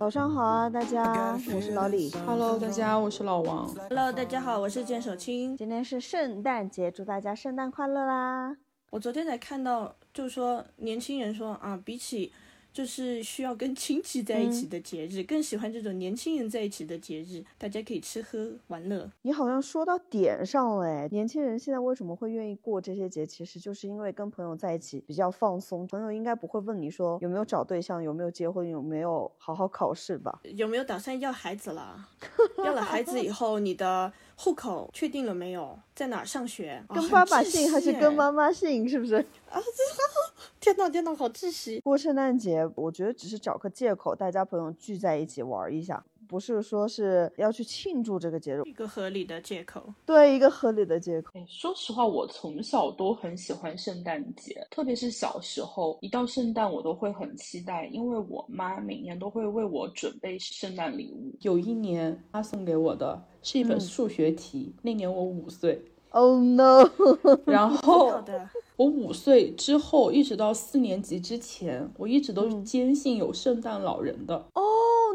早上好啊，大家，我是老李。Hello，大家，我是老王。Hello，大家好，我是剑手青。今天是圣诞节，祝大家圣诞快乐啦！我昨天才看到，就是说年轻人说啊，比起。就是需要跟亲戚在一起的节日，更喜欢这种年轻人在一起的节日，大家可以吃喝玩乐。你好像说到点上了，哎，年轻人现在为什么会愿意过这些节？其实就是因为跟朋友在一起比较放松，朋友应该不会问你说有没有找对象，有没有结婚，有没有好好考试吧？有没有打算要孩子了？要了孩子以后，你的户口确定了没有？在哪上学？跟爸爸姓还是跟妈妈姓？是不是？啊，这 天呐天呐，好窒息！过圣诞节，我觉得只是找个借口，大家朋友聚在一起玩一下，不是说是要去庆祝这个节日，一个合理的借口。对，一个合理的借口。说实话，我从小都很喜欢圣诞节，特别是小时候，一到圣诞我都会很期待，因为我妈每年都会为我准备圣诞礼物。有一年，她送给我的是一本数学题，那年我五岁。Oh no！然后。我五岁之后，一直到四年级之前，我一直都坚信有圣诞老人的。哦，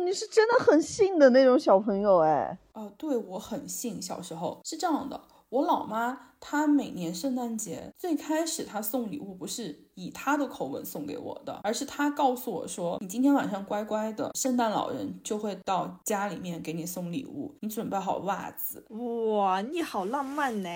你是真的很信的那种小朋友哎。啊，对，我很信。小时候是这样的，我老妈她每年圣诞节最开始她送礼物不是以她的口吻送给我的，而是她告诉我说：“你今天晚上乖乖的，圣诞老人就会到家里面给你送礼物，你准备好袜子。”哇，你好浪漫呢！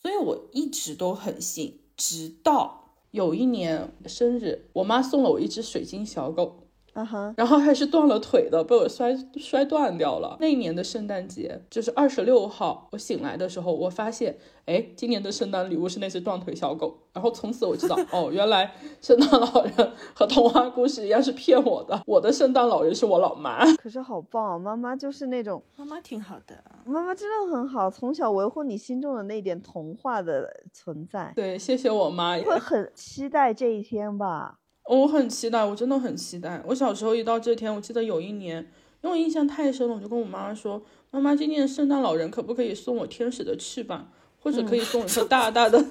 所以我一直都很信。直到有一年生日，我妈送了我一只水晶小狗。嗯哼，然后还是断了腿的，被我摔摔断掉了。那一年的圣诞节就是二十六号，我醒来的时候，我发现，哎，今年的圣诞礼物是那只断腿小狗。然后从此我知道，哦，原来圣诞老人和童话故事一样是骗我的。我的圣诞老人是我老妈。可是好棒啊，妈妈就是那种妈妈挺好的，妈妈真的很好，从小维护你心中的那点童话的存在。对，谢谢我妈。会很期待这一天吧。我很期待，我真的很期待。我小时候一到这天，我记得有一年，因为我印象太深了，我就跟我妈妈说：“妈妈，今年圣诞老人可不可以送我天使的翅膀，或者可以送我一棵大大的、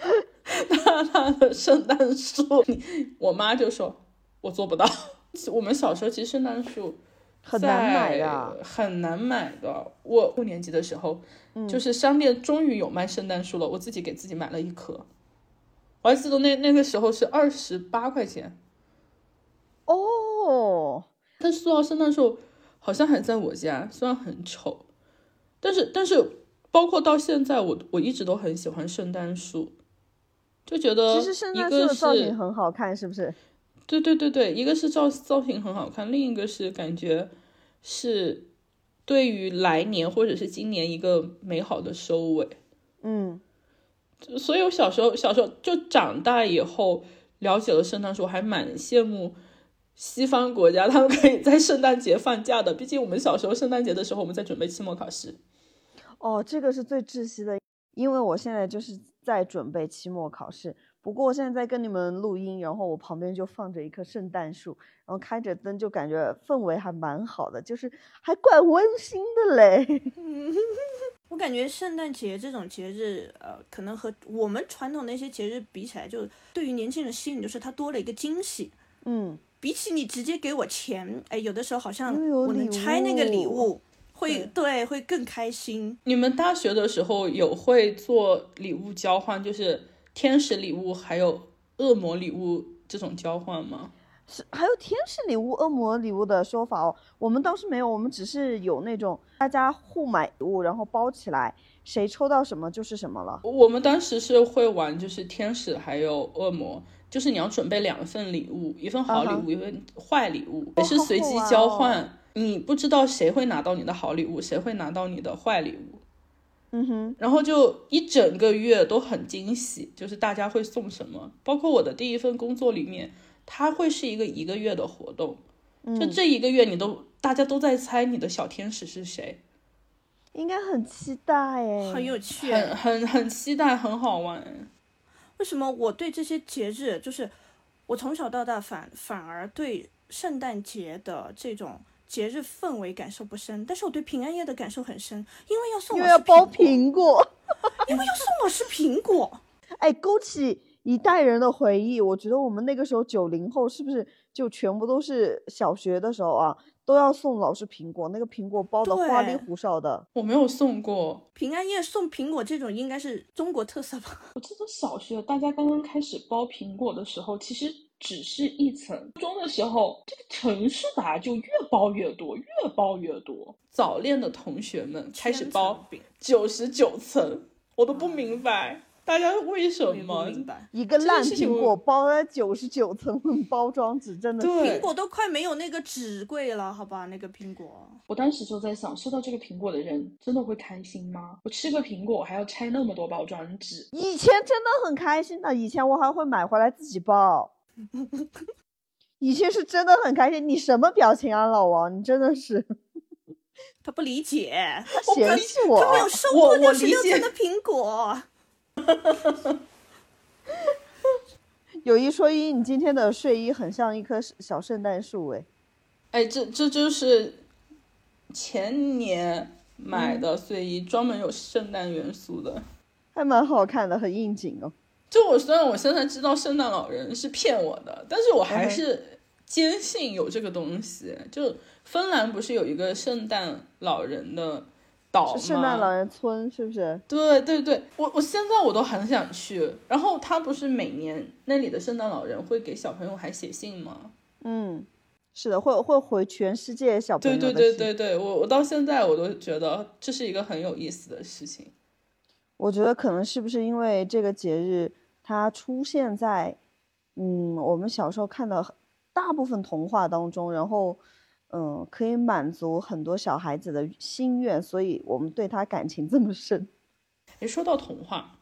大大的圣诞树？” 我妈就说：“我做不到。”我们小时候其实圣诞树很难买呀，很难买的。我六年级的时候，就是商店终于有卖圣诞树了，我自己给自己买了一棵。我还记得那那个时候是二十八块钱，哦，但塑料圣诞树好像还在我家，虽然很丑，但是但是包括到现在，我我一直都很喜欢圣诞树，就觉得其实圣诞树的造型很好看，是不是？对对对对，一个是造造型很好看，另一个是感觉是对于来年或者是今年一个美好的收尾，嗯。所以，我小时候，小时候就长大以后了解了圣诞树，我还蛮羡慕西方国家，他们可以在圣诞节放假的。毕竟我们小时候圣诞节的时候，我们在准备期末考试。哦，这个是最窒息的，因为我现在就是在准备期末考试。不过我现在在跟你们录音，然后我旁边就放着一棵圣诞树，然后开着灯，就感觉氛围还蛮好的，就是还怪温馨的嘞。我感觉圣诞节这种节日，呃，可能和我们传统那些节日比起来，就对于年轻人吸引就是它多了一个惊喜。嗯，比起你直接给我钱，哎，有的时候好像我能拆那个礼物，会对会更开心。你们大学的时候有会做礼物交换，就是天使礼物还有恶魔礼物这种交换吗？是还有天使礼物、恶魔礼物的说法哦。我们倒是没有，我们只是有那种大家互买礼物，然后包起来，谁抽到什么就是什么了。我们当时是会玩，就是天使还有恶魔，就是你要准备两份礼物，一份好礼物，一份坏礼物，也是随机交换。你不知道谁会拿到你的好礼物，谁会拿到你的坏礼物。嗯哼，然后就一整个月都很惊喜，就是大家会送什么，包括我的第一份工作里面。它会是一个一个月的活动，就这一个月，你都大家都在猜你的小天使是谁，应该很期待哎，很有趣，很很很期待，很好玩。为什么我对这些节日，就是我从小到大反反而对圣诞节的这种节日氛围感受不深，但是我对平安夜的感受很深，因为要送我要包苹果，因为要送我是苹果，哎，勾起。一代人的回忆，我觉得我们那个时候九零后是不是就全部都是小学的时候啊，都要送老师苹果，那个苹果包的花里胡哨的。我没有送过。平安夜送苹果这种应该是中国特色吧？我记得小学大家刚刚开始包苹果的时候，其实只是一层。初中的时候，这个层数吧就越包越多，越包越多。早恋的同学们开始包饼九十九层，我都不明白大家为什么。明白，一个烂苹果包了九十九层包装纸，真的苹果都快没有那个纸贵了，好吧？那个苹果，我当时就在想，收到这个苹果的人真的会开心吗？我吃个苹果，还要拆那么多包装纸。以前真的很开心的，以前我还会买回来自己包。以前是真的很开心，你什么表情啊，老王？你真的是他不理解，嫌弃我他没有收我过六我理解十六层的苹果。有一说一，你今天的睡衣很像一棵小圣诞树，哎，哎，这这就是前年买的睡衣，专门有圣诞元素的。还蛮好看的，很应景哦。就我虽然我现在知道圣诞老人是骗我的，但是我还是坚信有这个东西。就芬兰不是有一个圣诞老人的圣诞老人村是不是？对对对，我我现在我都很想去。然后他不是每年那里的圣诞老人会给小朋友还写信吗？嗯，是的，会会回全世界小朋友对对对对对，我我到现在我都觉得这是一个很有意思的事情。我觉得可能是不是因为这个节日它出现在，嗯，我们小时候看的大部分童话当中，然后，嗯，可以满足很多小孩子的心愿，所以我们对他感情这么深。诶，说到童话，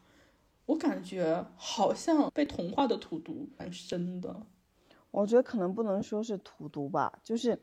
我感觉好像被童话的荼毒蛮深的。我觉得可能不能说是荼毒吧，就是，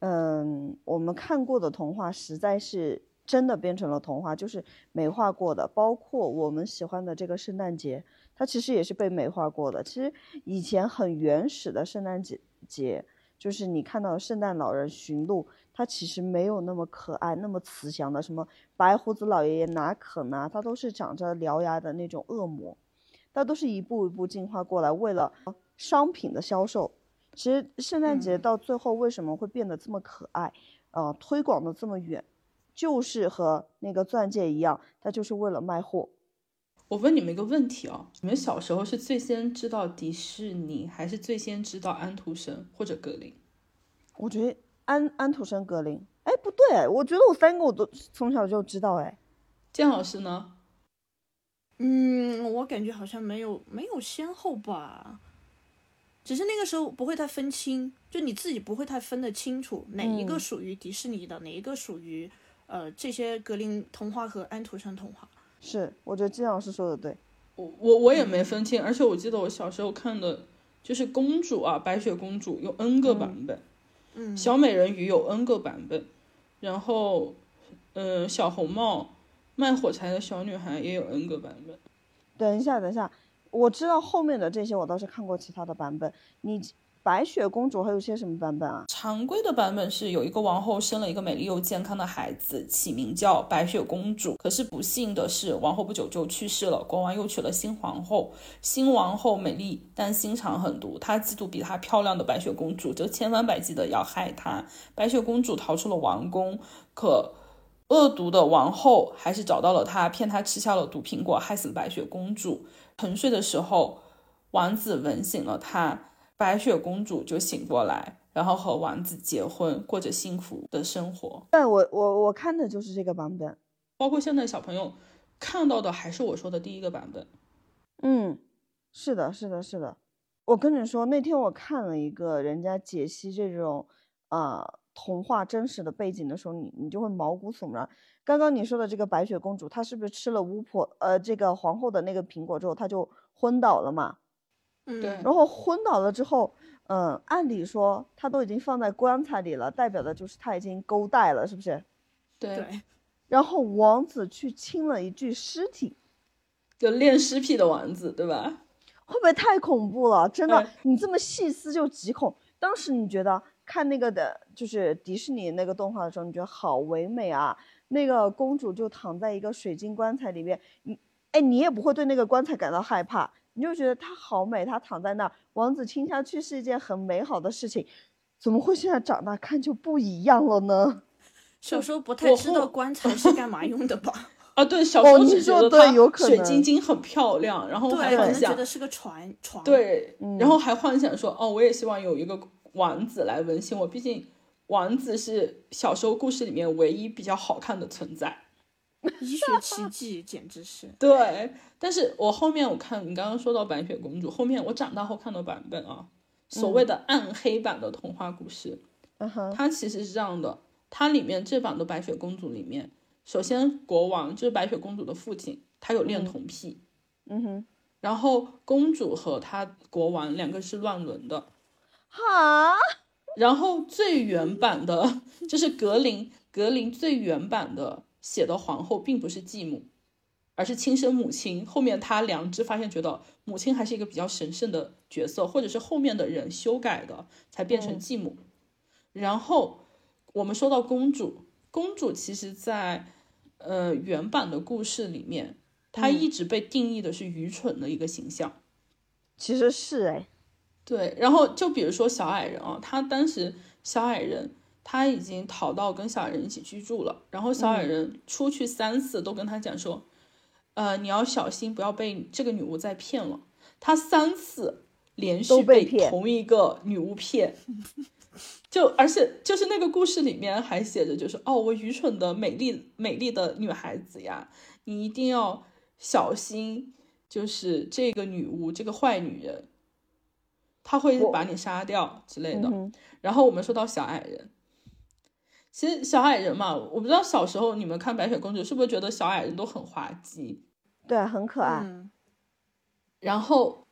嗯，我们看过的童话实在是真的变成了童话，就是美化过的，包括我们喜欢的这个圣诞节，它其实也是被美化过的。其实以前很原始的圣诞节节，就是你看到圣诞老人驯鹿，它其实没有那么可爱、那么慈祥的，什么白胡子老爷爷哪可呢？它都是长着獠牙的那种恶魔，他都是一步一步进化过来，为了商品的销售。其实圣诞节到最后为什么会变得这么可爱，呃，推广的这么远，就是和那个钻戒一样，它就是为了卖货。我问你们一个问题哦，你们小时候是最先知道迪士尼，还是最先知道安徒生或者格林？我觉得安安徒生、格林，哎，不对，我觉得我三个我都从小就知道，哎，建老师呢？嗯，我感觉好像没有没有先后吧，只是那个时候不会太分清，就你自己不会太分得清楚哪一个嗯属于迪士尼的，哪一个属于呃这些格林童话和安徒生童话。是，我觉得金老师说的对。我我我也没分清，而且我记得我小时候看的，就是公主啊，白雪公主有 N 个版本，嗯，小美人鱼有 N 个版本，然后，呃，小红帽卖火柴的小女孩也有 N 个版本。等一下，等一下，我知道后面的这些，我倒是看过其他的版本。你白雪公主还有些什么版本啊？常规的版本是有一个王后生了一个美丽又健康的孩子，起名叫白雪公主。可是不幸的是，王后不久就去世了，国王又娶了新皇后。新王后美丽，但心肠狠毒，她嫉妒比她漂亮的白雪公主，就千方百计的要害她。白雪公主逃出了王宫，可恶毒的王后还是找到了她，骗她吃下了毒苹果，害死了白雪公主。沉睡的时候，王子吻醒了她。白雪公主就醒过来，然后和王子结婚，过着幸福的生活。对我我我看的就是这个版本。包括现在小朋友看到的还是我说的第一个版本。嗯，是的，是的，是的。我跟你说，那天我看了一个人家解析这种啊、呃童话真实的背景的时候，你你就会毛骨悚然。刚刚你说的这个白雪公主，她是不是吃了巫婆呃这个皇后的那个苹果之后，她就昏倒了嘛？嗯，对然后昏倒了之后，嗯，按理说他都已经放在棺材里了，代表的就是他已经勾带了，是不是？对，对，然后王子去亲了一具尸体，就恋尸癖的王子，对吧？会不会太恐怖了？真的哎，你这么细思就极恐。当时你觉得看那个的，就是迪士尼那个动画的时候，你觉得好唯美啊。那个公主就躺在一个水晶棺材里面，你哎，你也不会对那个棺材感到害怕，你就觉得她好美，她躺在那儿，王子亲下去是一件很美好的事情，怎么会现在长大看就不一样了呢？小时候不太知道棺材是干嘛用的吧？啊，对，小时候只觉得它水晶晶很漂亮，然后还幻想觉得是个船床，对，然后还幻想说，哦，我也希望有一个王子来吻醒我，毕竟王子是小时候故事里面唯一比较好看的存在，医学奇迹简直是。对，但是我后面我看你刚刚说到白雪公主，后面我长大后看的版本啊，所谓的暗黑版的童话故事，它其实是这样的，它里面这版的白雪公主里面。首先，国王就是白雪公主的父亲，他有恋童癖。嗯哼。然后，公主和他国王两个是乱伦的。哈。然后最原版的，就是格林格林最原版的写的皇后并不是继母，而是亲生母亲。后面他良知发现，觉得母亲还是一个比较神圣的角色，或者是后面的人修改的才变成继母。然后我们说到公主，公主其实在。呃，原版的故事里面，她一直被定义的是愚蠢的一个形象。其实是哎，对。然后就比如说小矮人啊，他当时小矮人他已经逃到跟小矮人一起居住了，然后小矮人出去三次都跟他讲说，呃，你要小心，不要被这个女巫再骗了。他三次连续被同一个女巫骗。就而且就是那个故事里面还写着，就是哦，我愚蠢的美丽美丽的女孩子呀，你一定要小心，就是这个女巫这个坏女人，她会把你杀掉之类的。然后我们说到小矮人，其实小矮人嘛，我不知道小时候你们看白雪公主是不是觉得小矮人都很滑稽，对，很可爱。然后。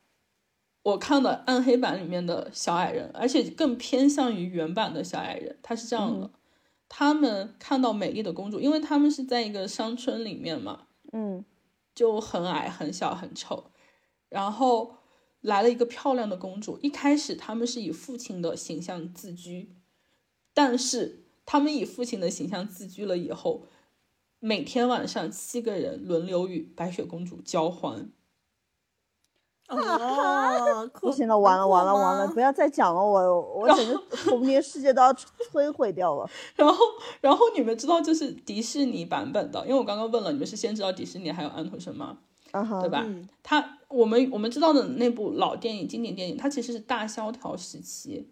我看的暗黑版里面的小矮人，而且更偏向于原版的小矮人。他是这样的，他们看到美丽的公主，因为他们是在一个乡村里面嘛，嗯，就很矮、很小、很丑。然后来了一个漂亮的公主，一开始他们是以父亲的形象自居，但是他们以父亲的形象自居了以后，每天晚上七个人轮流与白雪公主交欢。哦，不行了，完了完了完了，不要再讲了，我我整个童年世界都要摧毁掉了。然后，然后你们知道这是迪士尼版本的，因为我刚刚问了，你们是先知道迪士尼还有安徒生吗？对吧？他我们我们知道的那部老电影经典电影，它其实是大萧条时期，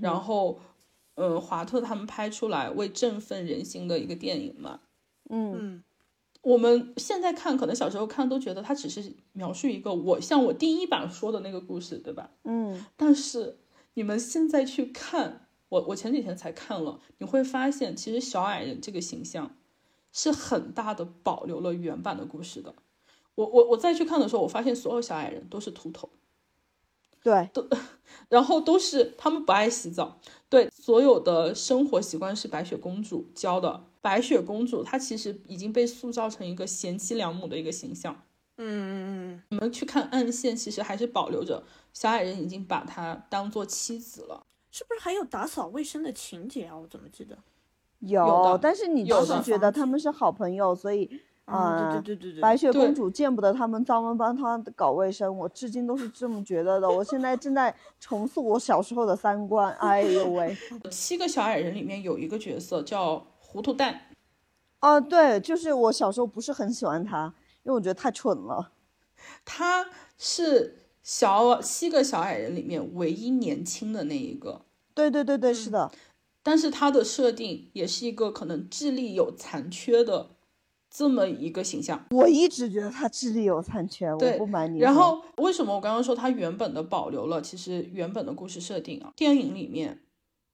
然后嗯，华特他们拍出来为振奋人心的一个电影嘛。嗯。我们现在看，可能小时候看都觉得它只是描述一个我像我第一版说的那个故事，对吧？嗯。但是你们现在去看，我我前几天才看了，你会发现其实小矮人这个形象是很大的保留了原版的故事的。我我我再去看的时候，我发现所有小矮人都是秃头。对，都，然后都是他们不爱洗澡，对，所有的生活习惯是白雪公主教的。白雪公主她其实已经被塑造成一个贤妻良母的一个形象。嗯嗯嗯。你们去看暗线，其实还是保留着小矮人已经把她当做妻子了。是不是还有打扫卫生的情节啊？我怎么记得有？但是你就是觉得他们是好朋友，所以。啊，对对对对对，白雪公主见不得他们脏，帮她搞卫生，我至今都是这么觉得的。我现在正在重塑我小时候的三观。哎呦喂，七个小矮人里面有一个角色叫糊涂蛋。啊，对，就是我小时候不是很喜欢他，因为我觉得太蠢了。他是小七个小矮人里面唯一年轻的那一个。对对对对，是的。但是他的设定也是一个可能智力有残缺的。这么一个形象，我一直觉得他智力有残缺，我不瞒你。然后为什么我刚刚说他原本的保留了？其实原本的故事设定啊，电影里面，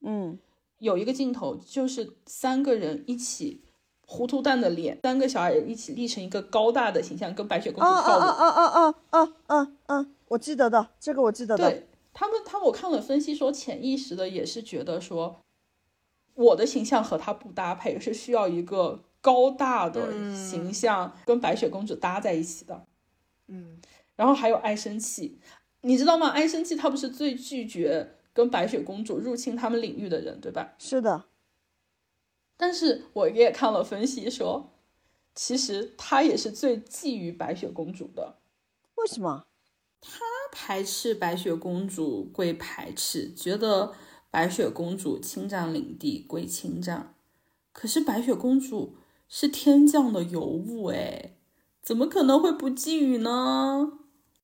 嗯，有一个镜头就是三个人一起，糊涂蛋的脸，三个小矮人一起立成一个高大的形象，跟白雪公主跳舞。啊啊啊啊啊啊啊！我记得的，这个我记得的。对他们，他们我看了分析说，潜意识的也是觉得说，我的形象和他不搭配，是需要一个。高大的形象跟白雪公主搭在一起的，嗯，然后还有爱生气，你知道吗？爱生气他不是最拒绝跟白雪公主入侵他们领域的人，对吧？是的。但是我也看了分析说，其实他也是最觊觎白雪公主的。为什么？他排斥白雪公主归排斥，觉得白雪公主侵占领地归侵占。可是白雪公主是天降的尤物，哎，怎么可能会不觊觎呢？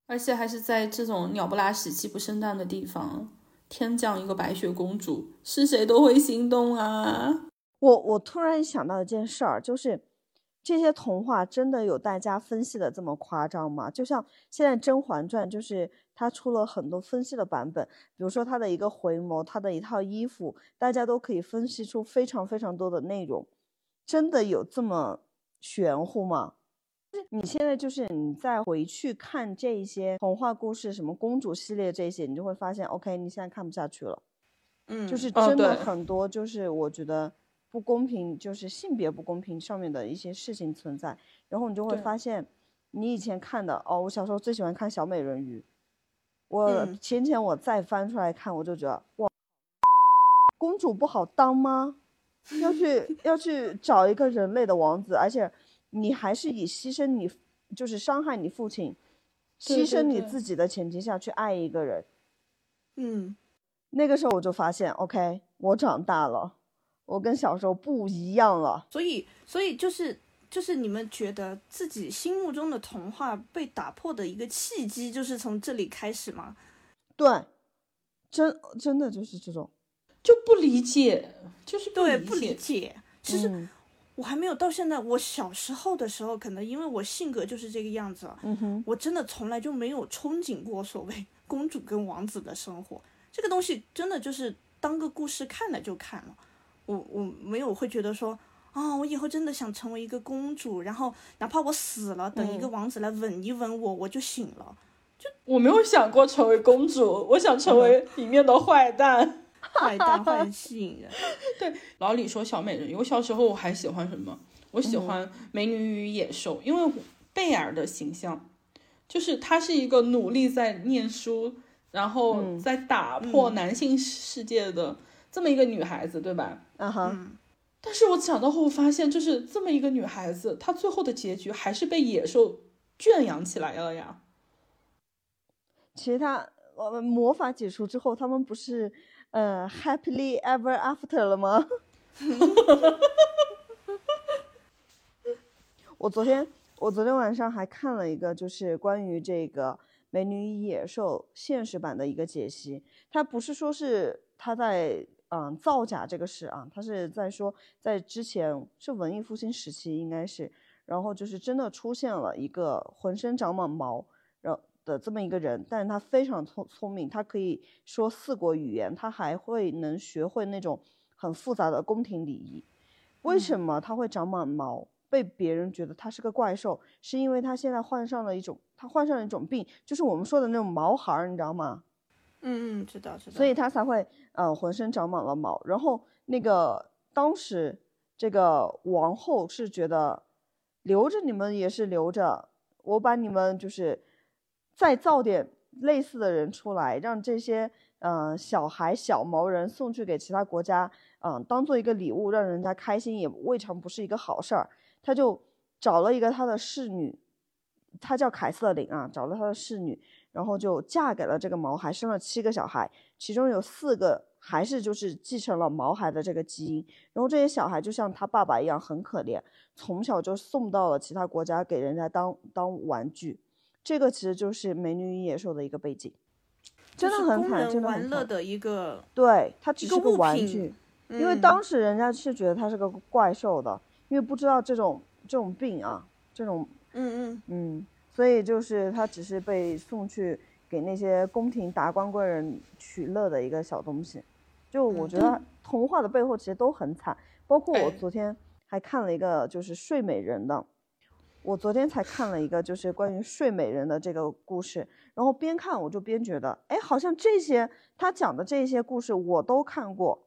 而且还是在这种鸟不拉屎、鸡不生蛋的地方，天降一个白雪公主，是谁都会心动啊！我我突然想到一件事儿，就是这些童话真的有大家分析的这么夸张吗？就像现在《甄嬛传》，就是它出了很多分析的版本，比如说它的一个回眸，它的一套衣服，大家都可以分析出非常非常多的内容，真的有这么玄乎吗？你现在就是你再回去看这些童话故事，什么公主系列这些，你就会发现，OK，你现在看不下去了。嗯，就是哦真的很多，就是我觉得不公平，就是性别不公平上面的一些事情存在，然后你就会发现，你以前看的哦，我小时候最喜欢看小美人鱼，我嗯前前我再翻出来看，我就觉得哇，公主不好当吗？要去要去找一个人类的王子，而且你还是以牺牲你，就是伤害你父亲，牺牲你自己的前提下去爱一个人。嗯，那个时候我就发现，OK，我长大了，我跟小时候不一样了。所以所以就是就是你们觉得自己心目中的童话被打破的一个契机，就是从这里开始吗？对，真真的就是这种。就不理解，就是对，不理解。其实嗯我还没有到现在，我小时候的时候，可能因为我性格就是这个样子，嗯哼，我真的从来就没有憧憬过所谓 公主跟王子的生活。这个东西真的就是当个故事看了就看了，我我没有会觉得说啊、我以后真的想成为一个公主，然后哪怕我死了，等一个嗯王子来吻一吻我，我就醒了。就我没有想过成为公主，我想成为里面的坏蛋。坏蛋坏很吸引人，老李说小美人鱼，我小时候我还喜欢什么？我喜欢《美女与野兽》，因为贝尔的形象就是她是一个努力在念书，然后嗯在打破男性世界的这么一个女孩子，对吧？啊哈，嗯，但是我长大后发现，就是这么一个女孩子，她最后的结局还是被野兽圈养起来了呀。其实她，我们魔法解除之后，他们不是呃 happily ever after 了吗？我昨天我昨天晚上还看了一个，就是关于这个《美女与野兽》现实版的一个解析。他不是说是他在嗯造假这个事啊，他是在说在之前是文艺复兴时期应该是，然后就是真的出现了一个浑身长满毛，的这么一个人，但是他非常聪聪明，他可以说四国语言，他还会能学会那种很复杂的宫廷礼仪。为什么他会长满毛？被别人觉得他是个怪兽，是因为他现在患上了一种，他患上了一种病，就是我们说的那种毛孩儿，你知道吗？嗯嗯，知道知道。所以他才会呃浑身长满了毛。然后那个当时这个王后是觉得留着你们也是留着，我把你们就是再造点类似的人出来，让这些呃小孩小毛人送去给其他国家，嗯、当做一个礼物，让人家开心，也未尝不是一个好事儿。他就找了一个他的侍女，她叫凯瑟琳啊，找了他的侍女，然后就嫁给了这个毛孩，生了七个小孩，其中有四个还是就是继承了毛孩的这个基因，然后这些小孩就像他爸爸一样很可怜，从小就送到了其他国家给人家当当玩具，这个其实就是《美女与野兽》的一个背景，真的很惨，真的很惨。玩乐的一个，对，它只是个玩具，因为嗯当时人家是觉得它是个怪兽的，因为不知道这种这种病啊，这种嗯嗯嗯，所以就是它只是被送去给那些宫廷达官贵人取乐的一个小东西。就我嗯觉得童话的背后其实都很惨，包括我哎昨天还看了一个就是睡美人的，我昨天才看了一个就是关于睡美人的这个故事，然后边看我就边觉得，哎，好像这些他讲的这些故事我都看过，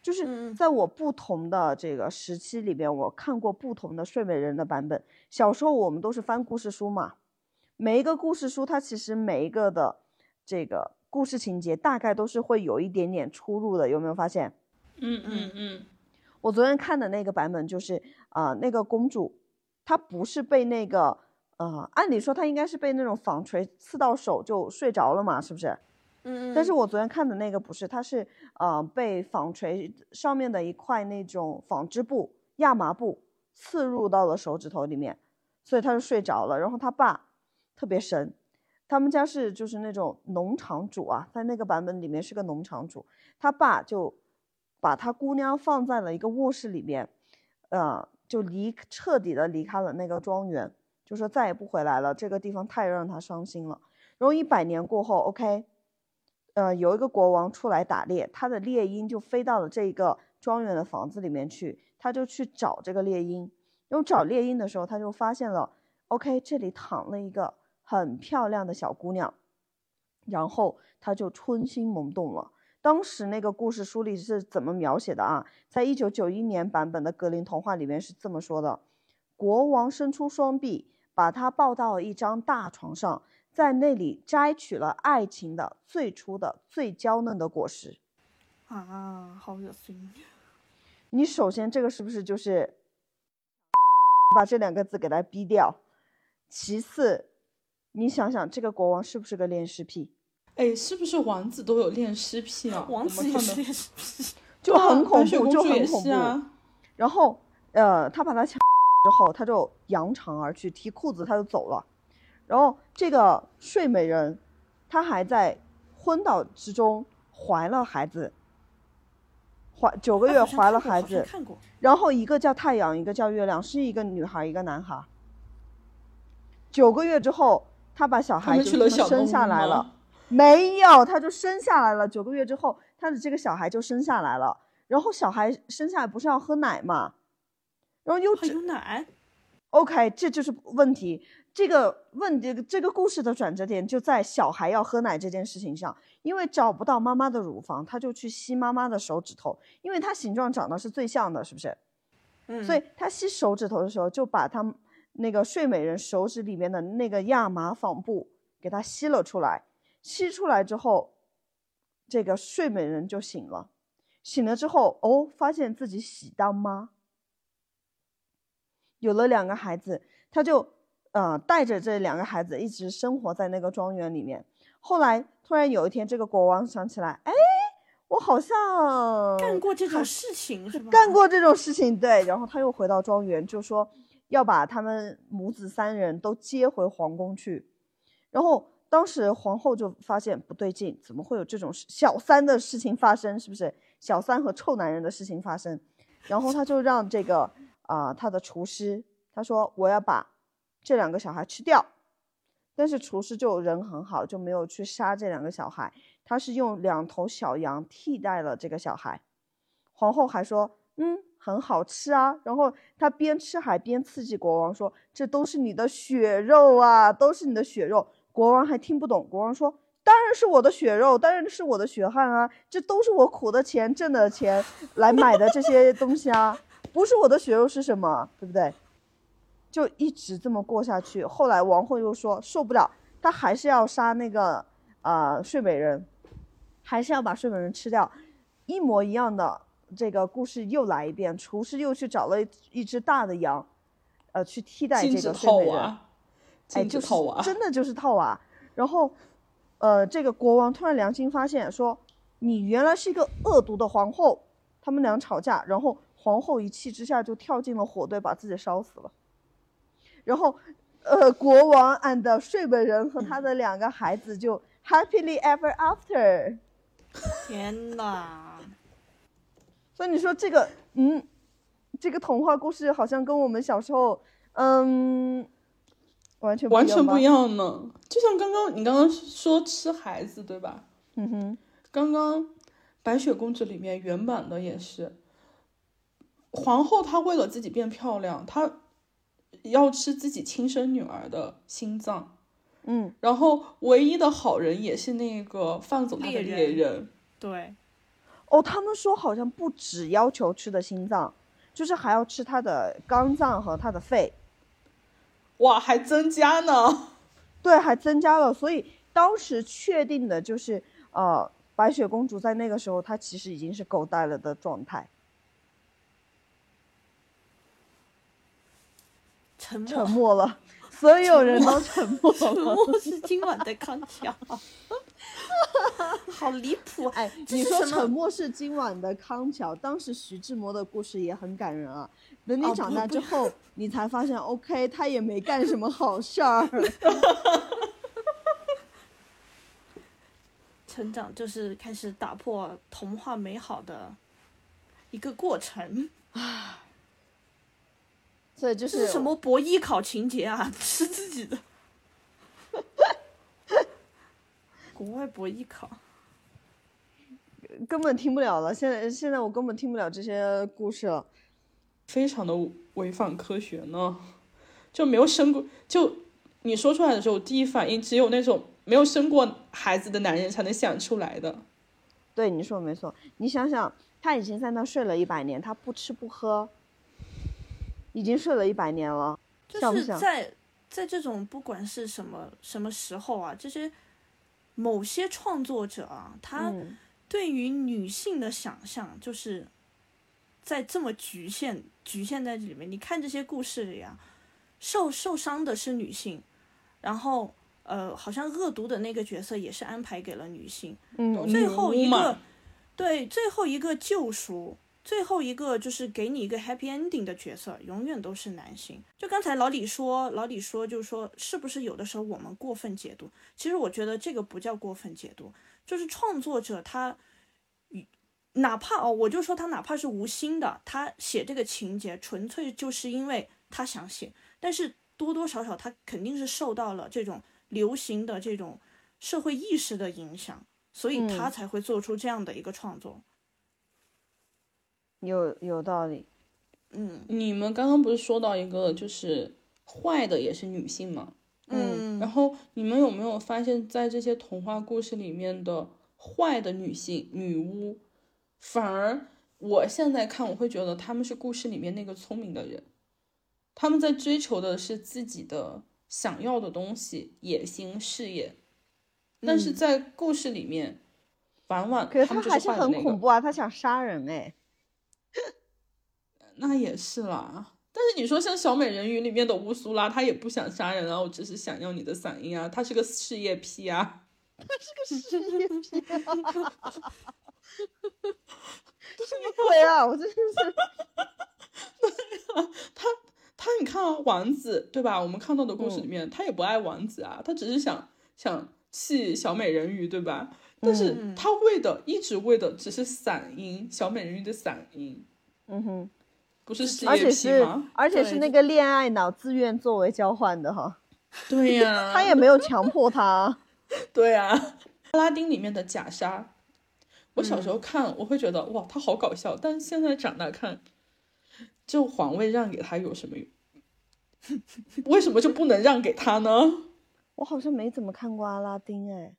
就是在我不同的这个时期里边，我看过不同的睡美人的版本。小时候我们都是翻故事书嘛，每一个故事书它其实每一个的这个故事情节大概都是会有一点点出入的，有没有发现？嗯嗯嗯，我昨天看的那个版本就是啊、那个公主她不是被那个呃，按理说他应该是被那种纺锤刺到手就睡着了嘛，是不是？嗯嗯。但是我昨天看的那个不是，他是呃被纺锤上面的一块那种纺织布、亚麻布刺入到了手指头里面，所以他就睡着了。然后他爸特别神，他们家是就是那种农场主啊，在那个版本里面是个农场主，他爸就把他姑娘放在了一个卧室里面，呃，就离彻底的离开了那个庄园。就说再也不回来了，这个地方太让他伤心了。然后一百年过后，OK，呃，有一个国王出来打猎，他的猎鹰就飞到了这个庄园的房子里面去，他就去找这个猎鹰。然后找猎鹰的时候，他就发现了，OK，这里躺了一个很漂亮的小姑娘，然后他就春心萌动了。当时那个故事书里是怎么描写的啊？在一九九一年版本的格林童话里面是这么说的：国王伸出双臂。把他抱到一张大床上，在那里摘取了爱情的最初的最娇嫩的果实。啊，好恶心！你首先这个是不是就是 把这两个字给它逼掉？其次，你想想这个国王是不是个恋尸癖？哎，是不是王子都有恋尸癖啊？王子也是恋尸癖，就很恐怖，就很恐怖。啊、然后，呃，他把他抢。之后，他就扬长而去，提裤子他就走了。然后这个睡美人，她还在昏倒之中怀了孩子，怀九个月怀了孩子。然后一个叫太阳，一个叫月亮，是一个女孩，一个男孩。九个月之后，他把小孩就生下来了。没有，他就生下来了。九个月之后，他的这个小孩就生下来了。然后小孩生下来不是要喝奶吗？然后又有奶，OK，这就是问题。这个问题，这个故事的转折点就在小孩要喝奶这件事情上。因为找不到妈妈的乳房，他就去吸妈妈的手指头，因为它形状长得是最像的，是不是？嗯。所以他吸手指头的时候，就把他那个睡美人手指里面的那个亚麻纺布给他吸了出来。吸出来之后，这个睡美人就醒了。醒了之后，哦，发现自己喜当妈。有了两个孩子，他就，呃，带着这两个孩子一直生活在那个庄园里面。后来突然有一天，这个国王想起来，哎，我好像干过这种事情，是吧？干过这种事情，对。然后他又回到庄园，就说要把他们母子三人都接回皇宫去。然后当时皇后就发现不对劲，怎么会有这种小三的事情发生？是不是小三和臭男人的事情发生？然后他就让这个。啊，他的厨师他说我要把这两个小孩吃掉，但是厨师就人很好，就没有去杀这两个小孩，他是用两头小羊替代了这个小孩。皇后还说，嗯，很好吃啊。然后他边吃还边刺激国王说，这都是你的血肉啊，都是你的血肉。国王还听不懂，国王说，当然是我的血肉，当然是我的血汗啊，这都是我苦的钱挣的钱 来买的这些东西啊。不是我的血肉是什么，对不对？就一直这么过下去。后来王后又说受不了，她还是要杀那个啊睡美人，还是要把睡美人吃掉。一模一样的这个故事又来一遍，厨师又去找了一只大的羊，呃，去替代这个睡美人。哎，就是真的就是套娃。然后，呃，这个国王突然良心发现，说你原来是一个恶毒的皇后。他们俩吵架，然后。皇后一气之下就跳进了火堆，把自己烧死了。然后，呃，国王 and 睡美人和他的两个孩子就 happily ever after。天哪！所以你说这个，嗯，这个童话故事好像跟我们小时候，嗯，完全完全不一样呢。就像刚刚你刚刚说吃孩子，对吧？嗯哼。刚刚白雪公主里面原版的也是。皇后她为了自己变漂亮，她要吃自己亲生女儿的心脏，嗯，然后唯一的好人也是那个放走她的猎人，对，哦，他们说好像不只要求吃的心脏，就是还要吃他的肝脏和他的肺，哇，还增加呢，对，还增加了，所以当时确定的就是，呃，白雪公主在那个时候她其实已经是狗带了的状态。沉沉默了，所有人都沉默了 沉了。默是今晚的康桥，好离谱！哎，你说？沉默是今晚的康桥，当时徐志摩的故事也很感人啊。等你哦长大之后，你才发现，OK，他也没干什么好事儿。成长就是开始打破童话美好的一个过程啊。所以就这是什么博艺考情节啊？吃自己的。国外博艺考，根本听不了了。现在现在我根本听不了这些故事了。非常的违反科学呢，就没有生过，就你说出来的时候，第一反应只有那种没有生过孩子的男人才能想出来的。对，你说没错。你想想，他已经在那睡了一百年，他不吃不喝，已经睡了一百年了，就是像像？在在这种不管是什么什么时候啊，这些某些创作者啊，他嗯对于女性的想象，就是在这么局限局限在这里面。你看这些故事里啊，受受伤的是女性，然后呃，好像恶毒的那个角色也是安排给了女性，嗯最后一个对最后一个救赎。最后一个就是给你一个 happy ending 的角色，永远都是男性。就刚才老李说，老李说，就是说，是不是有的时候我们过分解读？其实我觉得这个不叫过分解读，就是创作者他，哪怕哦，我就说他哪怕是无心的，他写这个情节纯粹就是因为他想写，但是多多少少他肯定是受到了这种流行的这种社会意识的影响，所以他嗯才会做出这样的一个创作。有有道理。嗯你们刚刚不是说到一个就是坏的也是女性嘛？嗯，然后你们有没有发现，在这些童话故事里面的坏的女性女巫，反而我现在看，我会觉得她们是故事里面那个聪明的人，他们在追求的是自己的想要的东西、野心、事业，但是在故事里面，往往可是他们还是很恐怖啊！他想杀人哎。那也是啦。但是你说像小美人鱼里面的乌苏拉，她也不想杀人啊，我只是想要你的嗓音啊，她是个事业批啊。对 啊，我真的是。他他你看啊，王子对吧？我们看到的故事里面，他也不爱王子啊，他只是想想气小美人鱼，对吧？但是嗯他为的、一直为的只是嗓音，小美人鱼的嗓音，嗯哼，不是事业癖而且是吗？而且是那个恋爱脑自愿作为交换的哈，对呀、他也没有强迫他。对呀、阿拉丁里面的假莎，我小嗯时候看我会觉得哇，他好搞笑，但是现在长大看，就皇位让给他有什么用？为什么就不能让给他呢？我好像没怎么看过阿拉丁哎。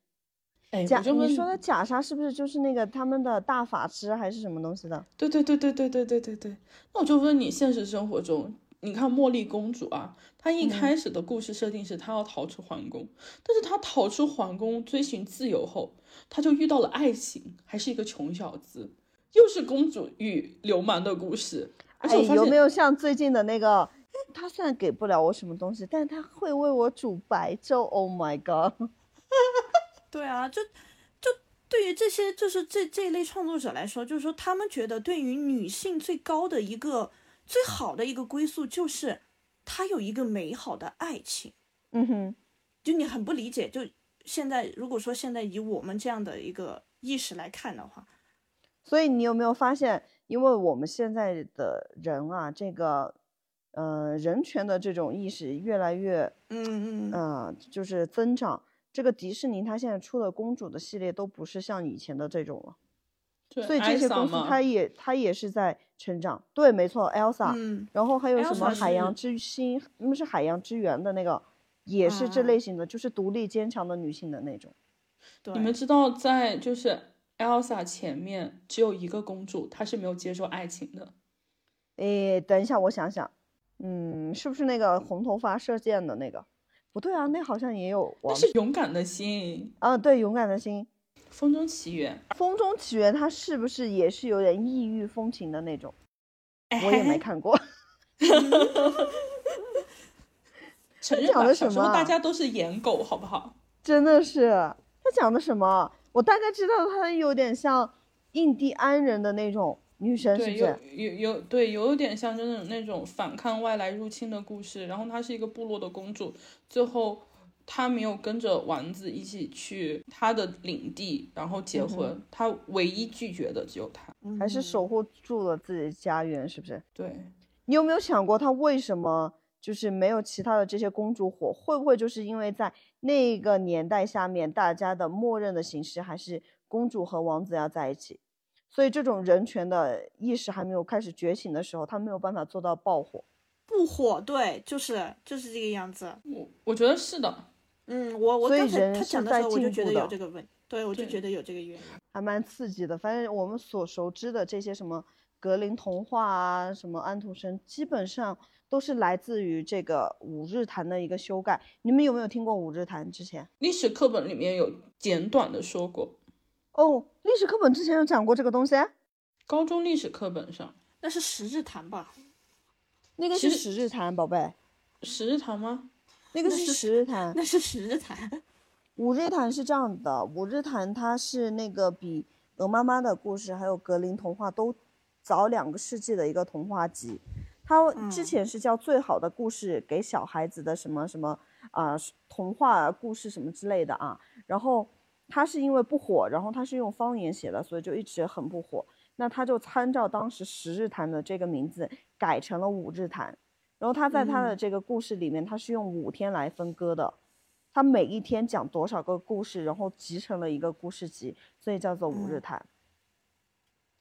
哎，假你说的假杀是不是就是那个他们的大法师还是什么东西的？对对对对对对对对对。那我就问你，现实生活中，你看茉莉公主啊，她一开始的故事设定是她要逃出皇宫，但是她逃出皇宫追寻自由后，她就遇到了爱情，还是一个穷小子，又是公主与流氓的故事。而且有没有像最近的那个？他虽然给不了我什么东西，但是他会为我煮白粥。Oh my god！对啊，就就对于这些就是这这一类创作者来说，就是说他们觉得对于女性最高的一个最好的一个归宿，就是她有一个美好的爱情。嗯哼，就你很不理解，就现在如果说现在以我们这样的一个意识来看的话，所以你有没有发现，因为我们现在的人啊，这个呃人权的这种意识越来越嗯嗯呃就是增长。这个迪士尼它现在出的公主的系列都不是像以前的这种了，对所以这些公司它也它也是在成长。对，没错，Elsa，、嗯，然后还有什么海洋之心，那么是海洋之源的那个，也是这啊类型的，就是独立坚强的女性的那种。对，你们知道，在就是 Elsa 前面只有一个公主，她是没有接受爱情的。诶，等一下，我想想，嗯，是不是那个红头发射箭的那个？不对啊，那好像也有那是勇敢的心，啊，对，勇敢的心，《风中奇缘》《风中奇缘》它是不是也是有点异域风情的那种？我也没看过。承认吧，讲的什么啊小时候大家都是颜狗，好不好？真的是他讲的什么？我大概知道他有点像印第安人的那种女神，是对，有不是？有有对，有点像真的那种反抗外来入侵的故事。然后她是一个部落的公主，最后她没有跟着王子一起去她的领地，然后结婚。她唯一拒绝的只有他。还是守护住了自己的家园，是不是？对，你有没有想过，她为什么就是没有其他的这些公主火？会不会就是因为在那个年代下面，大家的默认的形式还是公主和王子要在一起，所以这种人权的意识还没有开始觉醒的时候，他没有办法做到爆火。不火，对，就是就是这个样子。我我觉得是的。嗯，我我所以刚才他人是在讲的时候，我就觉得有进步的这个问，对我就觉得有这个原因。还蛮刺激的。反正我们所熟知的这些什么格林童话啊，什么安徒生，基本上都是来自于这个五日谈的一个修改。你们有没有听过五日谈之前？历史课本里面有简短的说过，哦，历史课本之前有讲过这个东西，高中历史课本上那是十日谈吧？那个是十日谈，宝贝，十日谈吗？那个是十日谈。那是十日谈。五日谈是这样的，五日谈它是那个比鹅妈妈的故事还有格林童话都早两个世纪的一个童话集。它之嗯前是叫最好的故事给小孩子的什么什么啊、童话故事什么之类的啊。然后它是因为不火，然后他是用方言写的，所以就一直很不火。那他就参照当时十日谈的这个名字改成了五日谈。然后他在他的嗯这个故事里面，他是用五天来分割的。他每一天讲多少个故事，然后集成了一个故事集，所以叫做五日嗯谈。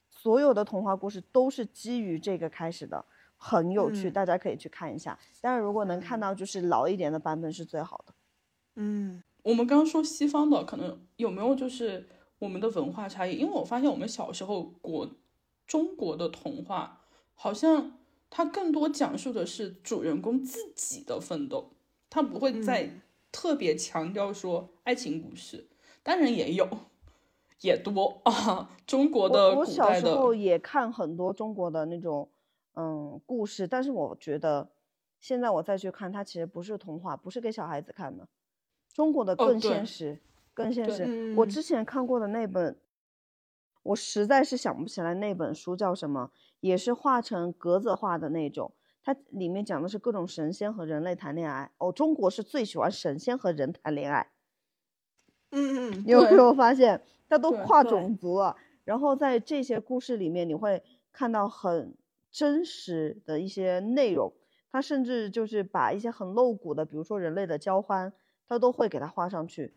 所有的童话故事都是基于这个开始的，很有趣，嗯大家可以去看一下。但是如果能看到就是老一点的版本是最好的。嗯我们刚刚说西方的，可能有没有就是我们的文化差异？因为我发现我们小时候国中国的童话，好像它更多讲述的是主人公自己的奋斗，它不会再嗯特别强调说爱情故事，当然也有，也多啊。中国的我小时候也看很多中国的那种嗯故事，但是我觉得现在我再去看，它其实不是童话，不是给小孩子看的，中国的更现实，更现实。我嗯之前看过的那本，我实在是想不起来那本书叫什么，也是画成格子画的那种。它里面讲的是各种神仙和人类谈恋爱。哦，中国是最喜欢神仙和人谈恋爱。嗯嗯你有没有发现，它都跨种族了？然后在这些故事里面，你会看到很真实的一些内容。它甚至就是把一些很露骨的，比如说人类的交欢，它都会给它画上去。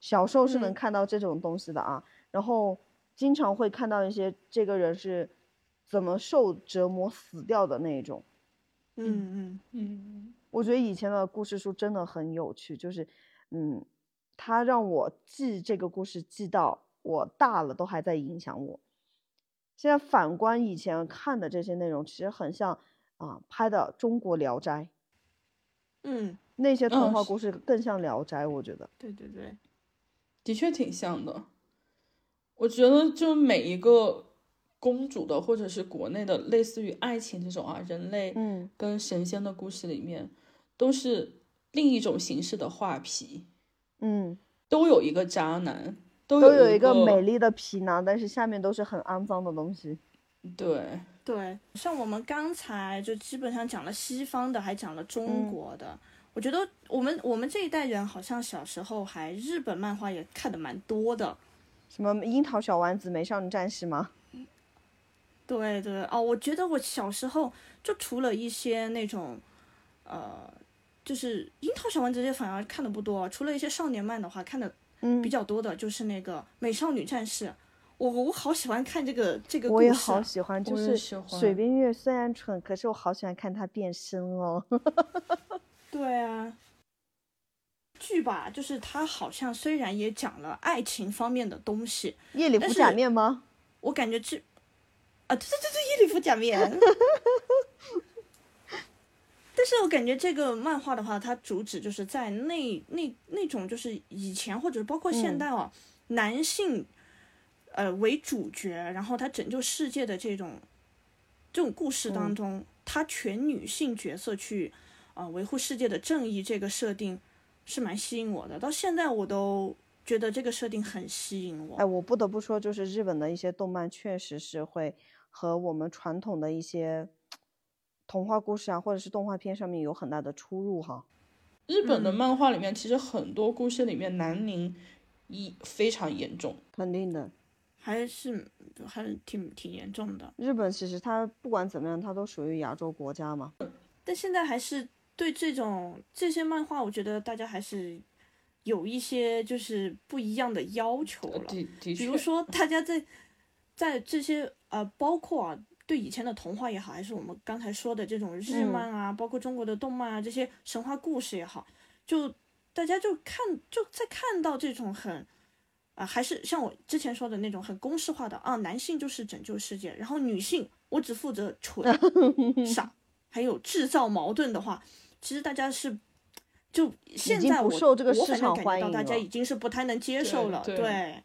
小时候是能嗯看到这种东西的啊，然后经常会看到一些这个人是怎么受折磨死掉的那一种。嗯嗯嗯，我觉得以前的故事书真的很有趣，就是，嗯，它让我记这个故事记到我大了都还在影响我。现在反观以前看的这些内容，其实很像啊拍的《中国聊斋》，嗯，那些童话故事更像《聊斋》，我觉得。对对对，的确挺像的。我觉得就每一个公主的，或者是国内的类似于爱情这种啊，人类嗯跟神仙的故事里面，都是另一种形式的画皮，嗯，都有一个渣男，都都有有一个美丽的皮囊，但是下面都是很肮脏的东西。对，对，像我们刚才就基本上讲了西方的，还讲了中嗯国的。我觉得我们我们这一代人好像小时候还日本漫画也看的蛮多的。什么樱桃小丸子、美少女战士吗？对对哦，我觉得我小时候就除了一些那种，呃，就是樱桃小丸子这些反而看的不多，除了一些少年漫的话，看的嗯比，较多的就是那个美少女战士。我我好喜欢看这个这个故我也好喜欢，就是喜欢水冰月虽然蠢，可是我好喜欢看她变身哦。对啊，剧吧，就是它好像虽然也讲了爱情方面的东西，夜里服假面吗？我感觉这啊，对对对对，夜里服假面。但是我感觉这个漫画的话，它主旨就是在那那那种就是以前或者包括现嗯代哦，男性呃为主角，然后他拯救世界的这种这种故事当嗯中，他全女性角色去啊、维护世界的正义这个设定是蛮吸引我的，到现在我都觉得这个设定很吸引我。哎，我不得不说，就是日本的一些动漫确实是会和我们传统的一些童话故事啊，或者是动画片上面有很大的出入哈。日本的漫画里面，其实很多故事里面南宁一非常严重。肯定的，还是还是挺挺严重的，日本其实它不管怎么样，它都属于亚洲国家嘛。但现在还是对这种这些漫画，我觉得大家还是有一些就是不一样的要求了。比如说，大家在在这些呃，包括啊，对以前的童话也好，还是我们刚才说的这种日漫啊，包括中国的动漫啊，这些神话故事也好，就大家就看就在看到这种很啊、还是像我之前说的那种很公式化的啊，男性就是拯救世界，然后女性我只负责蠢 傻，还有制造矛盾的话，其实大家是。就现在我受这个我市场感觉到欢迎大家已经是不太能接受了，对对，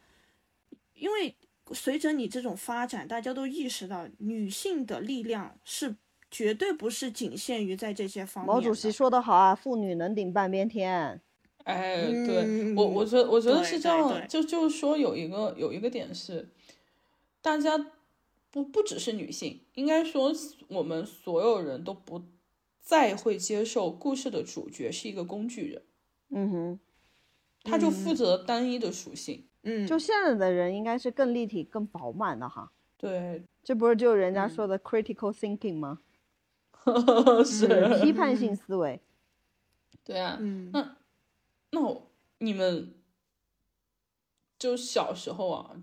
因为随着你这种发展，大家都意识到女性的力量是绝对不是仅限于在这些方面。毛主席说得好啊，妇女能顶半边天。哎，对嗯我，我觉得，我觉得是这样，对对就就是说有一个有一个点是，大家不不只是女性，应该说我们所有人都不再会接受故事的主角是一个工具人，嗯哼，他就负责单一的属性。嗯，就现在的人应该是更立体、更饱满的哈。对，这不是就人嗯家说的 critical thinking 吗？是，批判性思维。对啊。嗯，那那我你们就小时候啊，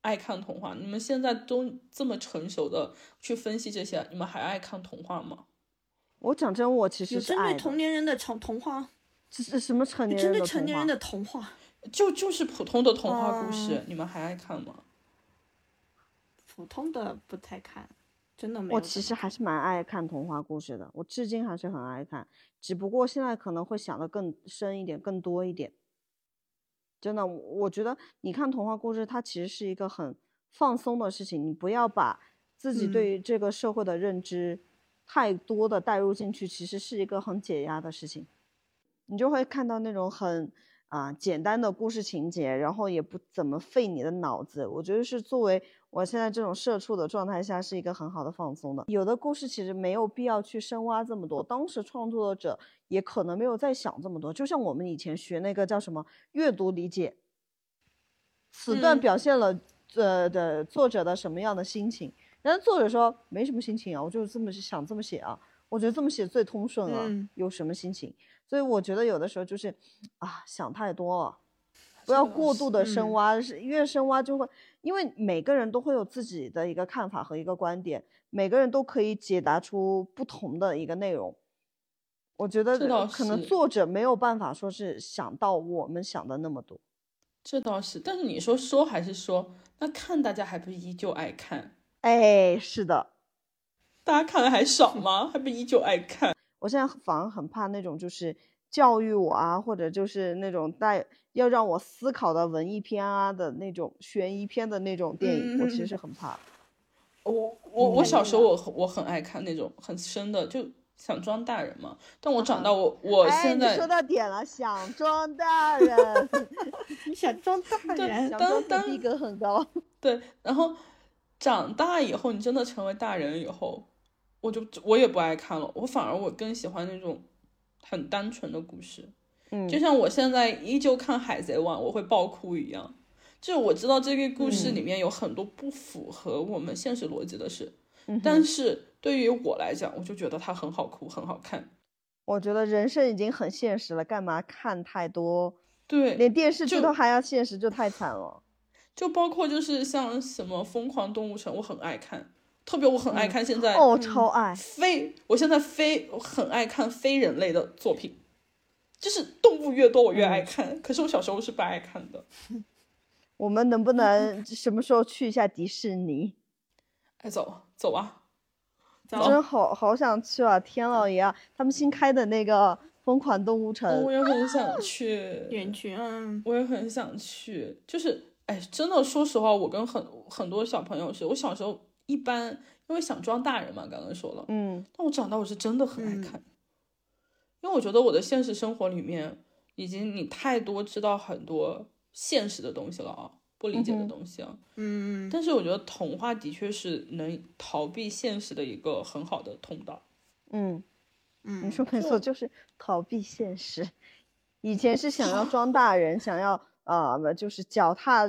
爱看童话，你们现在都这么成熟的去分析这些，你们还爱看童话吗？我讲真，我其有针对实是爱的。同年人的童童话，这是什么成针对年人的童话？成年人的童话，就就是普通的童话故事，哦你们还爱看吗？普通的不太看，真的没有。我其实还是蛮爱看童话故事的，我至今还是很爱看，只不过现在可能会想的更深一点、更多一点。真的，我觉得你看童话故事，它其实是一个很放松的事情，你不要把自己对嗯于这个社会的认知太多的带入进去，其实是一个很解压的事情。你就会看到那种很啊、简单的故事情节，然后也不怎么费你的脑子。我觉得是作为我现在这种社畜的状态下，是一个很好的放松的。有的故事其实没有必要去深挖这么多，当时创作者也可能没有在想这么多。就像我们以前学那个叫什么阅读理解，此段嗯表现了、呃的作者的什么样的心情，然后作者说没什么心情啊，我就这么想这么写啊，我觉得这么写最通顺了，嗯有什么心情？所以我觉得有的时候就是啊想太多了，不要过度的深嗯挖，是越深挖就会，因为每个人都会有自己的一个看法和一个观点，每个人都可以解答出不同的一个内容。我觉得可能作者没有办法说是想到我们想的那么多。这倒是，但是你说说还是说，那看大家还不是依旧爱看？哎，是的，大家看的还少吗？还不依旧爱看？我现在反而很怕那种就是教育我啊，或者就是那种带要让我思考的文艺片啊的那种悬疑片的那种电影，我其实是很怕。我我我嗯小时候我我很爱看那种很深的，就想装大人嘛。但我长大我我哎，现在你说到点了，想装大人，你 想装大人，想当当逼格很高。对，然后长大以后，你真的成为大人以后，我就我也不爱看了，我反而我更喜欢那种很单纯的故事。嗯就像我现在依旧看《海贼王》，我会爆哭一样。就我知道这个故事里面有很多不符合我们现实逻辑的事，嗯但是对于我来讲，我就觉得它很好哭，很好看。我觉得人生已经很现实了，干嘛看太多？对，连电视剧都还要现实，就太惨了。就包括就是像什么《疯狂动物城》，我很爱看，特别我很爱看现在哦，超爱。非我现在非我很爱看非人类的作品，就是动物越多我越爱看。可是我小时候是不爱看的。我们能不能什么时候去一下迪士尼？哎，走走啊！走真好好想去啊！天老爷啊，他们新开的那个疯狂动物城，我也很想 去，园区，嗯，我也很想去。就是哎，真的，说实话，我跟很很多小朋友是，我小时候一般因为想装大人嘛，刚刚说了，嗯，但我长大我是真的很爱嗯看。因为我觉得我的现实生活里面，已经你太多知道很多现实的东西了啊，不理解的东西啊。嗯，但是我觉得童话的确是能逃避现实的一个很好的通道。嗯，嗯，你说没错，就是逃避现实。以前是想要 装大人，想要啊，不就是脚踏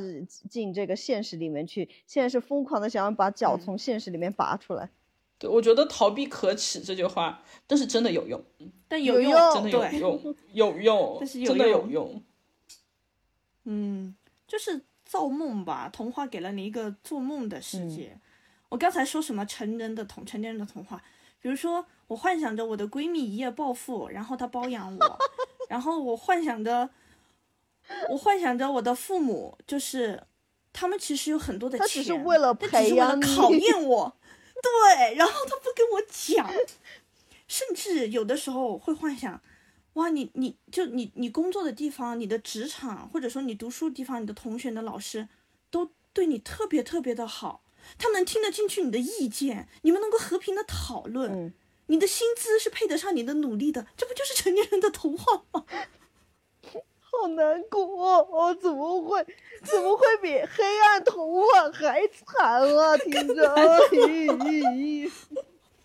进这个现实里面去，现在是疯狂的想要把脚嗯从现实里面拔出来。对，我觉得逃避可耻这句话，但是真的有用，但用，有用真的有，用，有 用，但是真的有用用。嗯，就是造梦吧，童话给了你一个做梦的世嗯界。我刚才说什么成人的童成年人的童话，比如说我幻想着我的闺蜜一夜暴富，然后她包养我，然后我幻想着，我幻想着我的父母就是他们其实有很多的他钱，只是为了但只是为了培养你考验。我，对，然后他不跟我讲，甚至有的时候会幻想，哇，你你就你你工作的地方，你的职场，或者说你读书的地方，你的同学、你的老师，都对你特别特别的好，他们能听得进去你的意见，你们能够和平的讨论，嗯。你的薪资是配得上你的努力的，这不就是成年人的童话吗？好难过哦，怎么会，怎么会比黑暗童话还惨啊？听着，咦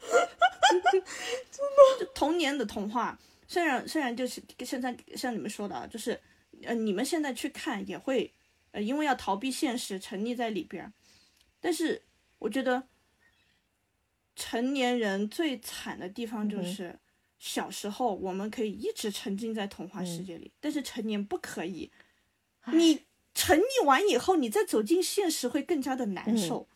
就童年的童话，虽然虽然就是现在像你们说的啊，就是呃你们现在去看也会呃因为要逃避现实沉溺在里边儿，但是我觉得成年人最惨的地方就是小时候我们可以一直沉浸在童话世界里，但是成年不可以，你沉溺完以后，你再走进现实会更加的难受。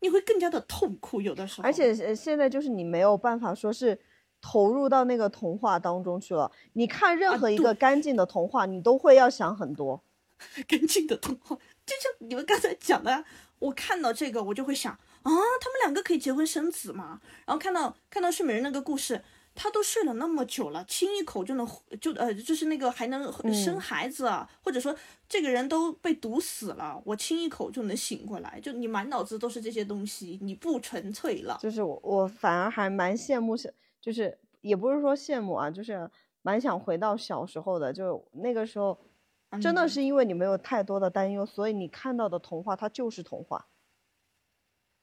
你会更加的痛苦，有的时候，而且呃现在就是你没有办法说是投入到那个童话当中去了。你看任啊何一个干净的童话，你都会要想很多。干净的童话，就像你们刚才讲的，我看到这个我就会想啊，他们两个可以结婚生子吗？然后看到看到睡美人那个故事，他都睡了那么久了，亲一口就能就呃就是那个还能生孩子啊，或者说这个人都被毒死了，我亲一口就能醒过来，就你满脑子都是这些东西，你不纯粹了。就是我我反而还蛮羡慕小，就是也不是说羡慕啊，就是蛮想回到小时候的，就那个时候。真的嗯是因为你没有太多的担忧，所以你看到的童话它就是童话。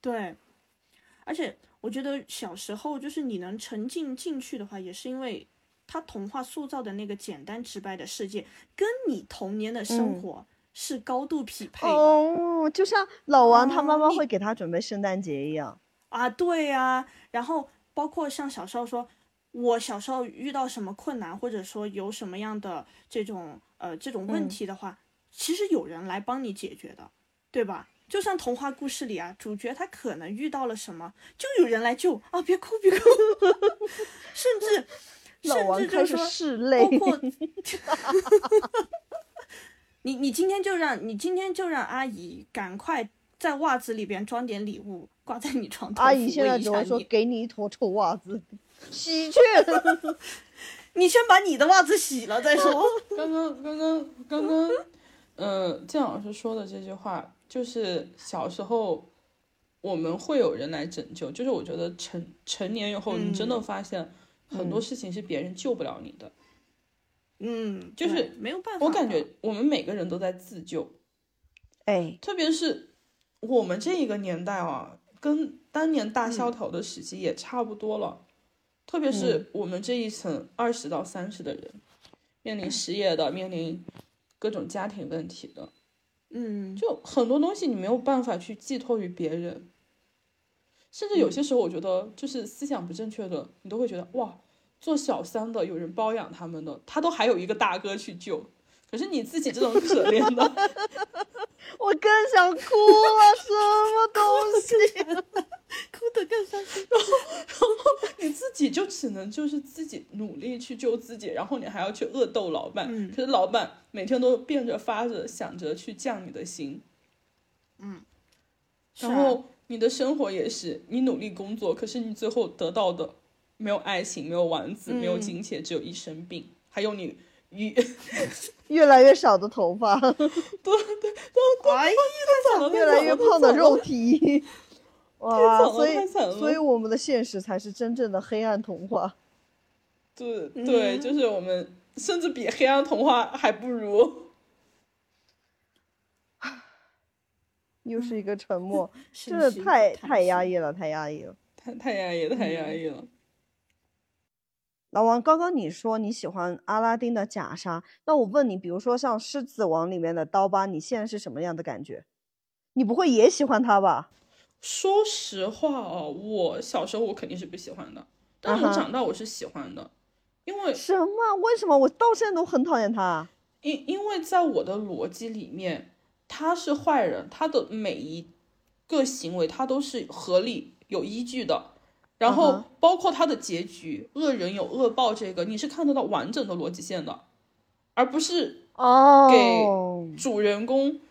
对，而且我觉得小时候就是你能沉浸进去的话，也是因为他童话塑造的那个简单直白的世界，跟你童年的生嗯活是高度匹配的、哦，就像老王他妈妈会给他准备圣诞节一样。啊。对呀、然后包括像小时候说，我小时候遇到什么困难，或者说有什么样的这种呃这种问嗯题的话，其实有人来帮你解决的，对吧？就像童话故事里啊，主角他可能遇到了什么，就有人来救啊！别哭，别哭，甚至 甚至就是说，包。括你你今天就让你今天就让阿姨赶快在袜子里边装点礼物，挂在你床头。阿姨现在只只会说：“给你一坨臭袜子，洗去。你先把你的袜子洗了再说。刚刚刚刚刚刚，呃，建老师说的这句话，就是小时候我们会有人来拯救，就是我觉得成成年以后，你真的嗯发现很多事情是别人救不了你的。嗯，就是没有办法。我感觉我们每个人都在自救，”哎，特别是我们这一个年代啊，跟当年大萧条的时期也差不多了。特别是我们这一层二十到三十的人，面临失业的，面临各种家庭问题的，嗯，就很多东西你没有办法去寄托于别人，甚至有些时候，我觉得就是思想不正确的，你都会觉得哇，做小三的有人包养他们的，他都还有一个大哥去救，可是你自己这种可怜的，我更想哭了，什么东西？哭得更伤心。然后，然后你自己就只能就是自己努力去救自己，然后你还要去恶斗老板，嗯。可是老板每天都变着法子想着去降你的薪，是啊。然后你的生活也是你努力工作，可是你最后得到的没有爱情，没有丸子，没有嗯。金钱，只有一身病，还有你与 越来越少的头发，哎呀，越来越胖的肉体。哇，所以所以我们的现实才是真正的黑暗童话。对对，就是我们甚至比黑暗童话还不如。又是一个沉默，真的太太压抑了，太压抑了。太太压抑，太压抑了。老王，刚刚你说你喜欢阿拉丁的假杀，那我问你，比如说像《狮子王》里面的刀疤，你现在是什么样的感觉？你不会也喜欢他吧？说实话哦，我小时候我肯定是不喜欢的，但是我长大我是喜欢的，因为什么？为什么我到现在都很讨厌他？因因为在我的逻辑里面，他是坏人，他的每一个行为他都是合理有依据的，然嗯后包括他的结局，恶人有恶报，这个你是看得到完整的逻辑线的，而不是哦给，主人公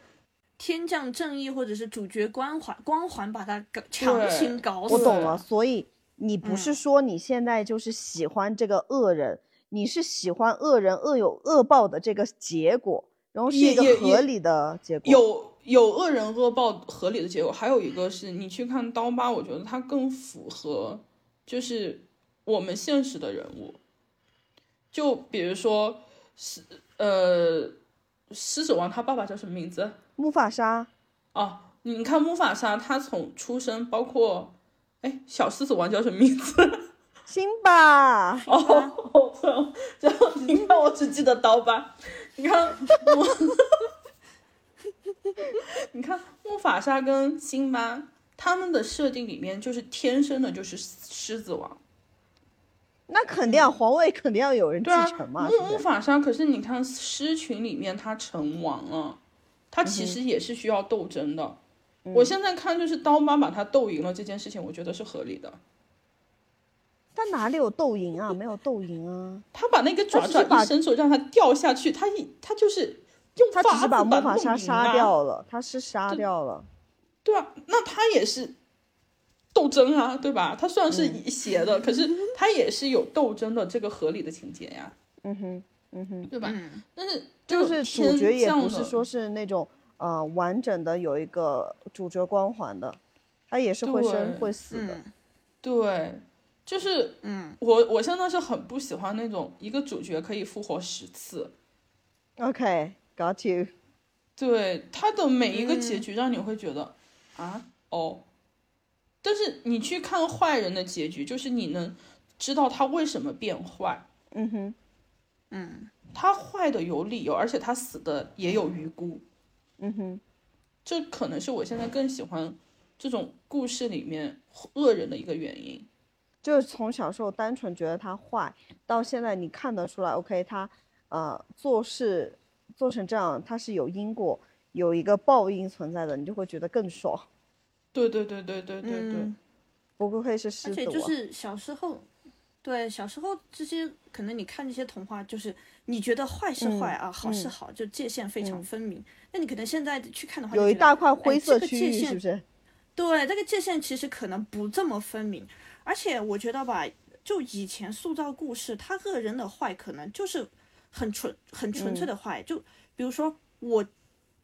天降正义或者是主角光环光环把他搞强行搞死。我懂了。所以你不嗯是说你现在就是喜欢这个恶人，你是喜欢恶人恶有恶报的这个结果，然后是一个合理的结果。有有恶人恶报合理的结果，还有一个是你去看刀疤，我觉得它更符合就是我们现实的人物，就比如说狮呃狮子王他爸爸叫什么名字？木法沙，哦，你看木法沙，他从出生包括哎小狮子王叫什么名字？辛巴，哦，我操！然后你看，我只记得刀疤。你看我，你看木法沙跟辛巴他们的设定里面，就是天生的就是狮子王。那肯定啊，皇位肯定要有人继承嘛，木木？法沙可是你看狮群里面他成王了，他其实也是需要斗争的。我现在看就是刀疤把他斗赢了这件事情，我觉得是合理的。他哪里有斗赢啊？没有斗赢啊，他把那个爪他把爪一伸手让他掉下去，他一他就是用他只是把魔法沙杀啊掉了，他是杀掉了。对啊，那他也是斗争啊，对吧？他虽然是嗯邪的，可是他也是有斗争的这个合理的情节呀，嗯哼，嗯哼，对吧？嗯但是就是主角也不是说说是那种呃完整的有一个主角光环的，他也是会生会死的。嗯对，就是嗯，我我现在是很不喜欢那种一个主角可以复活十次，OK，got、you。对他的每一个结嗯局让你会觉得、啊？哦，但是你去看坏人的结局，就是你能知道他为什么变坏，嗯哼，嗯，他坏的有理由，而且他死的也有余辜。嗯哼，这可能是我现在更喜欢这种故事里面恶人的一个原因。就是从小时候单纯觉得他坏，到现在你看得出来，OK，他呃做事做成这样，他是有因果，有一个报应存在的，你就会觉得更爽。对对对对对对对，嗯不愧是狮而且，就是小时候，对小时候这些可能你看这些童话，就是你觉得坏是坏啊，好是好，就界限非常分明。那你可能现在去看的话，有一大块灰色区域，界限是不是？对，这个界限其实可能不这么分明，而且我觉得吧，就以前塑造故事，他恶人的坏可能就是很纯、很纯粹的坏，就比如说我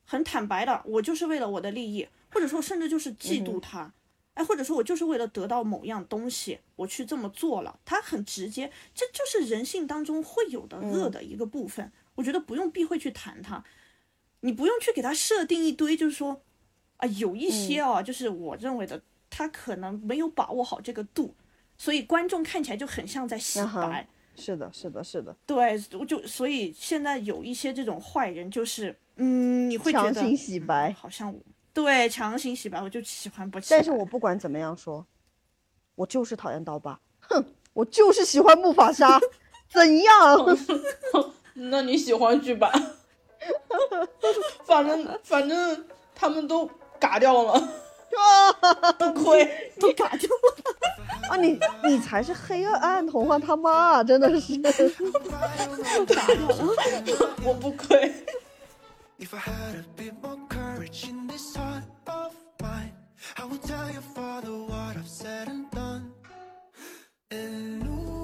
很坦白的，我就是为了我的利益，或者说甚至就是嫉妒他，哎，或者说我就是为了得到某样东西，我去这么做了，他很直接，这就是人性当中会有的恶的一个部分，我觉得不用避讳去谈它，你不用去给他设定一堆，就是说。啊，有一些啊，就是我认为的，他可能没有把握好这个度，所以观众看起来就很像在洗白。是的，是的，是的，对，我就所以现在有一些这种坏人，就是嗯，你会觉得强行洗白嗯好像我对强行洗白，我就喜欢不起来。但是我不管怎么样说，我就是讨厌刀疤，哼，我就是喜欢木法沙，怎样？那你喜欢剧版？反正反正他们都嘎掉了，不亏，都打掉了。啊，你你才是黑暗童话他妈，真的是。我不亏。If I had a bit more courage in this heart of mine, I would tell your father what I've said and done. And.